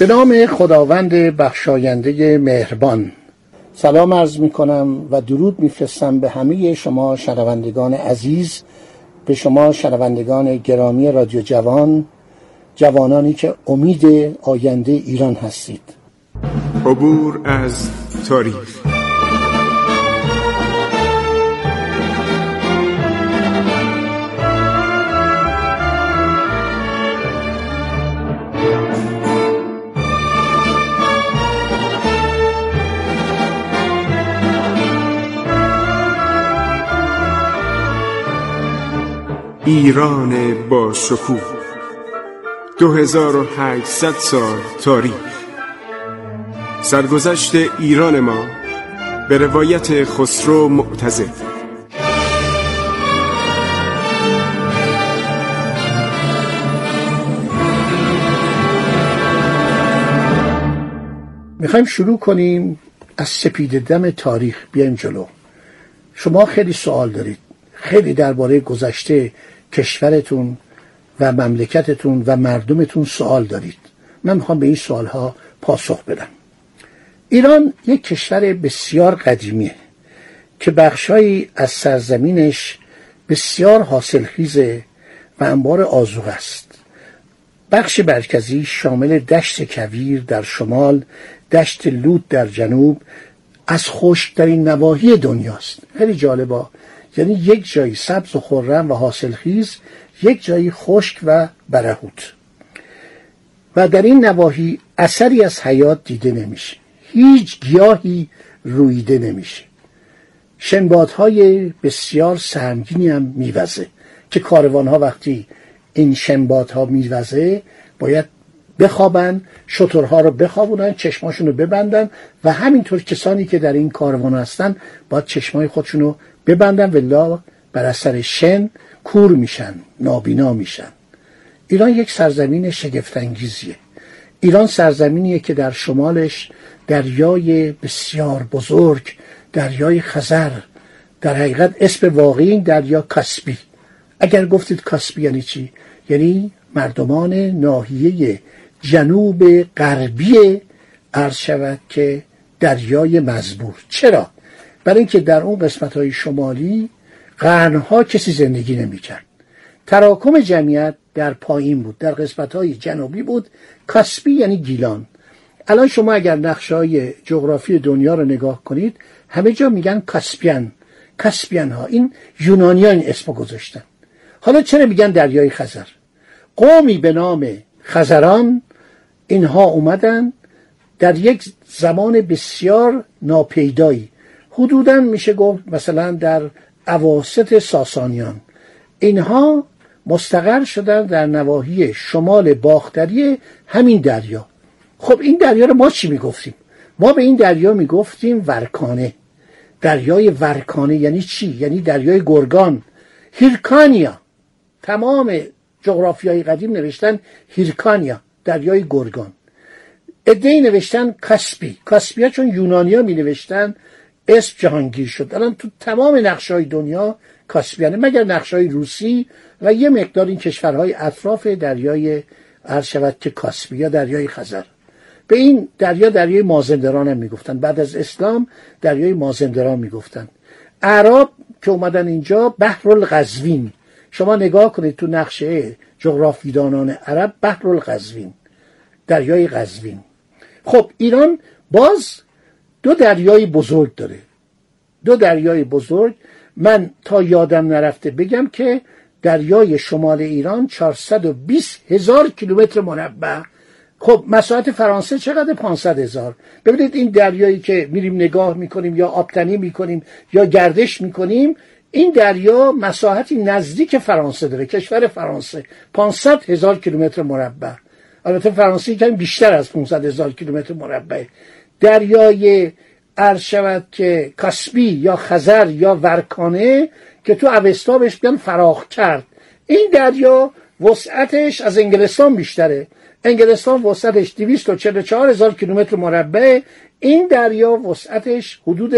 به نام خداوند بخشاینده مهربان. سلام عرض می کنم و درود میفرستم به همه شما شنوندگان عزیز به شما شنوندگان گرامی رادیو جوان جوانانی که امید آینده ایران هستید. عبور از تاریخ. ایران با شکوه. 2800 سال تاریخ. سرگذشت ایران ما به روایت خسرو معتزد می‌خوایم شروع کنیم از سپید دم تاریخ. بیایم جلو. شما خیلی سوال دارید. خیلی درباره گذشته کشورتون و مملکتتون و مردمتون سوال دارید. من می‌خوام به این سوالها پاسخ بدم. ایران یک کشور بسیار قدیمیه که بخشهایی از سرزمینش بسیار حاصلخیزه و انبار آزوغ است. بخش مرکزی شامل دشت کویر در شمال دشت لود در جنوب از خشکترین نواحی دنیاست. خیلی جالبه. یعنی یک جایی سبز و خرم و حاصلخیز یک جایی خشک و برهوت. و در این نواحی اثری از حیات دیده نمیشه. هیچ گیاهی رویده نمیشه. شنبادهای بسیار سهمگینی هم میوزه که کاروانها وقتی این شنبادها میوزه باید بخوابن شطورها رو بخوابونن چشماشون رو ببندن و همینطور کسانی که در این کاروان هستن باید چشمای خودشون رو ببندن ولا بر اثر شن کور میشن نابینا میشن. ایران یک سرزمین شگفتانگیزیه. ایران سرزمینیه که در شمالش دریای بسیار بزرگ دریای خزر در حقیقت اسم واقعی این دریا کاسپی. اگر گفتید کاسپی یعنی چی؟ یعنی مردمان ناحیه جنوب غربی عرض شود که دریای مزبور. چرا؟ برای اینکه در اون قسمت های شمالی قرنها کسی زندگی نمی‌کرد. تراکم جمعیت در پایین بود در قسمت های جنوبی بود کاسپی یعنی گیلان. الان شما اگر نقشه های جغرافی دنیا رو نگاه کنید همه جا میگن کاسپیان کاسپیان ها این یونانی ها این اسم گذاشتن. حالا چرا میگن دریای خزر؟ قومی به نام خزران اینها اومدن در یک زمان بسیار ناپیدایی. حدودا میشه گفت مثلا در عواست ساسانیان. اینها مستقر شدن در نواحی شمال باختری همین دریا. خب این دریا رو ما چی می‌گفتیم؟ ما به این دریا می‌گفتیم ورکانه. دریای ورکانه یعنی چی؟ یعنی دریای گرگان. هیرکانیا. تمام جغرافیای قدیم نوشتن هیرکانیا دریای گرگان. ادهی نوشتن کاسپی. کاسپیا چون یونانیا می نوشتن اسم جهانگیر شد. الان تو تمام نقشه های دنیا کاسپیانه مگر نقشه های روسی و یه مقدار این کشورهای اطراف دریای عرض شود که کاسپیا دریای خزر. به این دریا دریای مازندران هم می‌گفتن. بعد از اسلام دریای مازندران می‌گفتن. عرب که اومدن اینجا بحر القزوین شما نگاه کنید تو نقشه جغرافیدانان عرب بحر القزوین دریای قزوین خب ایران باز دو دریای بزرگ داره. دو دریای بزرگ. من تا یادم نرفته بگم که دریای شمال ایران 420 هزار کیلومتر مربع. خب مساحت فرانسه چقدر؟ 500 هزار. ببینید این دریایی که میریم نگاه می‌کنیم یا آبتنی می‌کنیم یا گردش می‌کنیم این دریا مساحتی نزدیک فرانسه داره کشور فرانسه. 500 هزار کیلومتر مربع. البته فرانسه کمی بیشتر از 500 هزار کیلومتر مربع. دریای عرض شود که کاسپی یا خزر یا ورکانه که تو اوستا بهش بیان فراخ کرد. این دریا وسعتش از انگلستان بیشتره. انگلستان وسعتش 244 هزار کیلومتر مربع. این دریا وسعتش حدود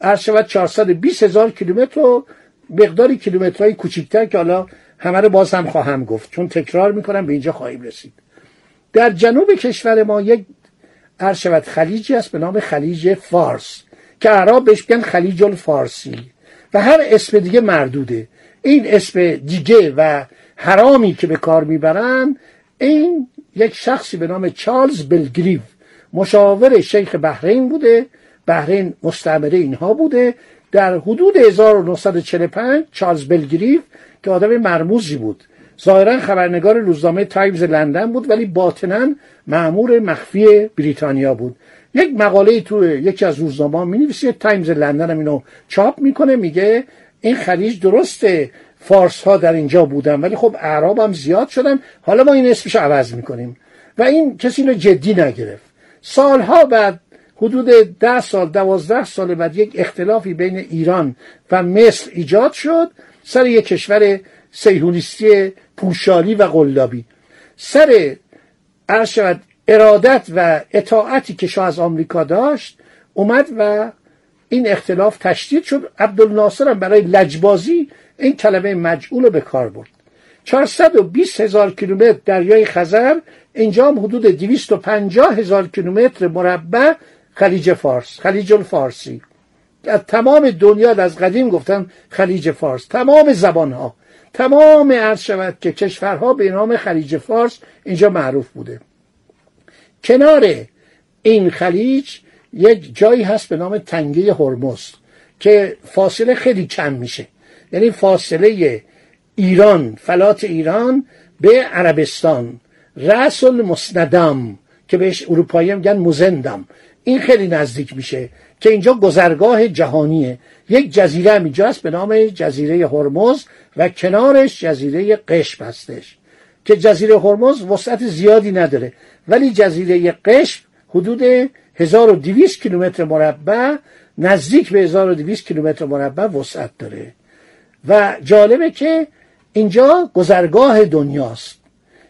عرض شود 420 هزار کیلومتر و مقداری کیلومترهای کوچیکتر که حالا همه رو باز هم خواهم گفت. چون تکرار می‌کنم به اینجا خواهیم رسید. در جنوب کشور ما یک عرض شود خلیجی است به نام خلیج فارس که عرب بهش میگن خلیج الفارسی. و هر اسم دیگه مردوده. این اسم دیگه و حرامی که به کار می‌برن این یک شخصی به نام چارلز بلگریو مشاور شیخ بحرین بوده. بحرین مستعمره اینها بوده. در حدود 1945 چارلز بلگریف که آدم مرموزی بود. ظاهرا خبرنگار روزنامه تایمز لندن بود ولی باطنا معمور مخفی بریتانیا بود. یک مقاله تو یکی از روزنامه می نویسه تایمز لندن هم اینو چاپ می‌کنه میگه این خلیج درسته فارس ها در اینجا بودن ولی خب اعراب هم زیاد شدن. حالا ما این اسمش عوض می‌کنیم. و این کسی رو جدی نگرفت. سالها بعد حدود ده سال دوازده سال بعد یک اختلافی بین ایران و مصر ایجاد شد. سر یک کشور سیهونیستی پوشالی و قلابی. سر شود ارادت و اطاعتی که شاه از آمریکا داشت اومد و این اختلاف تشدید شد. عبدالناصر هم برای لجبازی این کلمه مجعول رو به کار برد. 420 هزار کیلومتر دریای خزر اینجا هم حدود 250 هزار کیلومتر مربع خلیج فارس خلیج الفارسی. از تمام دنیا از قدیم گفتن خلیج فارس. تمام زبان ها تمام عرض شود که کشورها به نام خلیج فارس اینجا معروف بوده. کنار این خلیج یک جایی هست به نام تنگه هرمز که فاصله خیلی کم میشه. یعنی فاصله ایران فلات ایران به عربستان. رأس المسندم که بهش اروپایی میگن مزندم. این خیلی نزدیک میشه که اینجا گذرگاه جهانیه. یک جزیره هم اینجاست به نام جزیره هرمز و کنارش جزیره قشم هستش. که جزیره هرمز وسعت زیادی نداره ولی جزیره قشم حدود 1200 کیلومتر مربع نزدیک به 1200 کیلومتر مربع وسعت داره. و جالبه که اینجا گذرگاه دنیاست.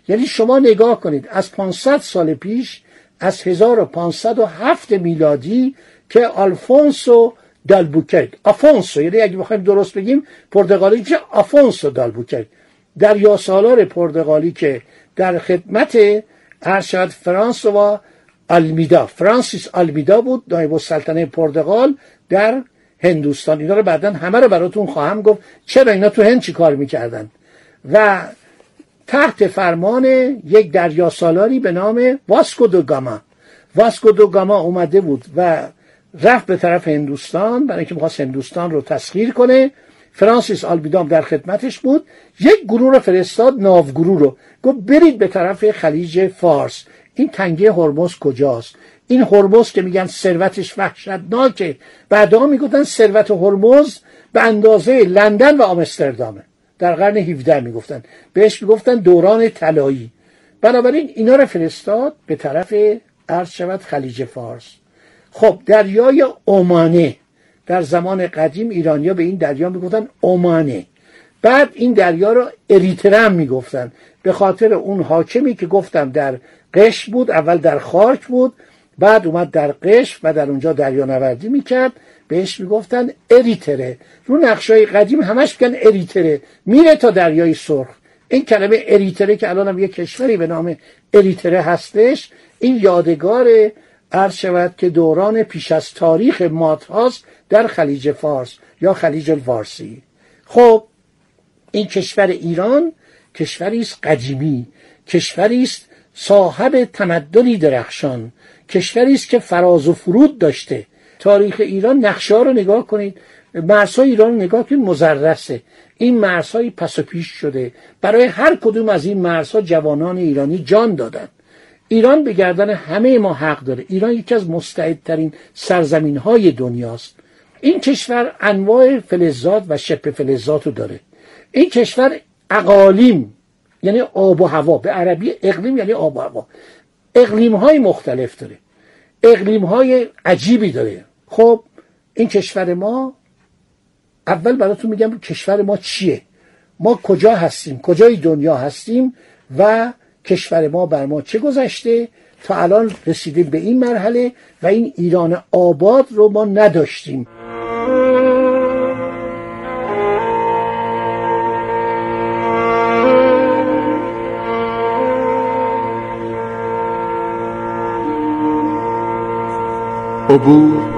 یعنی شما نگاه کنید از 500 سال پیش از 1507 میلادی که آلفونسو دالبوکرک آفونسو یعنی اگه بخوایم درست بگیم پرتغالی میشه آفونسو دالبوکرک در سالار پرتغالی که در خدمت هر شد فرانس و آلمیدا فرانسیس آلمیدا بود نایب السلطنه پرتغال در هندوستان. اینا رو بعدا همه رو براتون خواهم گفت. چرا اینا تو هند چی کار می‌کردن؟ و تحت فرمان یک دریا سالاری به نام واسکو دو گاما. واسکو دو گاما اومده بود و رفت به طرف هندوستان برای اینکه می‌خواست هندوستان رو تسخیر کنه. فرانسیس آلبیدام در خدمتش بود. یک گروه رو فرستاد ناوگروه رو. گفت برید به طرف خلیج فارس. این تنگه هرمز کجاست؟ این هرمز که میگن ثروتش وحشتناکه. بعدا می‌گفتن ثروت هرمز به اندازه لندن و آمستردامه. در قرن 17 می‌گفتن. بهش می‌گفتن دوران طلایی. بنابراین اینا رو فرستاد به طرف عرض شود خلیج فارس. خب دریای اومانه. در زمان قدیم ایرانیا به این دریا می‌گفتن اومانه. بعد این دریا رو اریترم می‌گفتن. به خاطر اون حاکمی که گفتم در قش بود اول در خاک بود بعد اومد در قش و در اونجا دریا نوردی می‌کرد. بهش می‌گفتن اریتره. رو نقشای قدیم همش میگن اریتره. میره تا دریای سرخ. این کلمه اریتره که الان هم یه کشوری به نام اریتره هستش این یادگار عرض شود که دوران پیش از تاریخ مات هاست در خلیج فارس یا خلیج الفارسی. خب این کشور ایران کشوری است قدیمی. کشوری است صاحب تمدنی درخشان. کشوری است که فراز و فرود داشته. تاریخ ایران نقشه رو نگاه کنید. مرزهای ایران نگاه کنید مزرسه. این مرزهای پس و پیش شده. برای هر کدوم از این مرزها جوانان ایرانی جان دادن. ایران به گردن همه ما حق داره. ایران یکی از مستعدترین سرزمین های دنیاست. این کشور انواع فلزات و شبه فلزات رو داره. این کشور اقالیم یعنی آب و هوا. به عربی اقلیم یعنی آب و هوا. اقلیم های مختلف داره. اقلیم های عجیبی داره. خب این کشور ما اول براتون میگم کشور ما چیه؟ ما کجا هستیم؟ کجای دنیا هستیم؟ و کشور ما بر ما چه گذشته؟ تا الان رسیدیم به این مرحله و این ایران آباد رو ما نداشتیم. عبور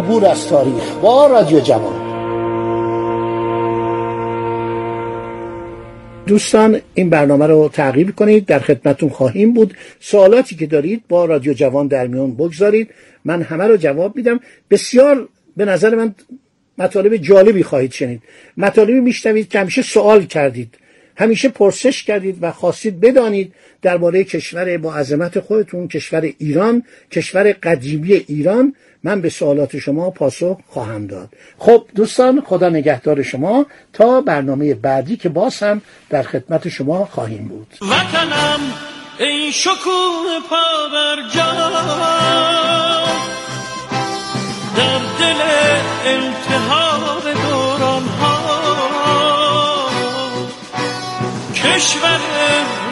عبور از تاریخ با رادیو جوان. دوستان این برنامه رو تعقیب کنید در خدمتون خواهیم بود. سوالاتی که دارید با رادیو جوان در میون بگذارید. من همه رو جواب میدم. بسیار به نظر من مطالب جالبی خواهید شنید. مطالبی میشنوید که همیشه سوال کردید. همیشه پرسش کردید و خواستید بدانید درباره کشور با عظمت خودتون کشور ایران کشور قدیمی ایران. من به سوالات شما پاسخ خواهم داد. خب دوستان خدا نگهدار شما تا برنامه بعدی که باز هم در خدمت شما خواهیم بود. وطنم ای شکوه پا در دل التهاب دوران ها کشور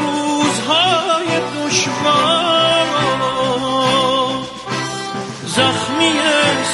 روزهای دشوار.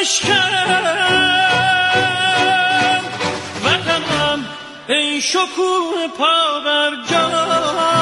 بشکن وطنم ای شکوه پا بر جان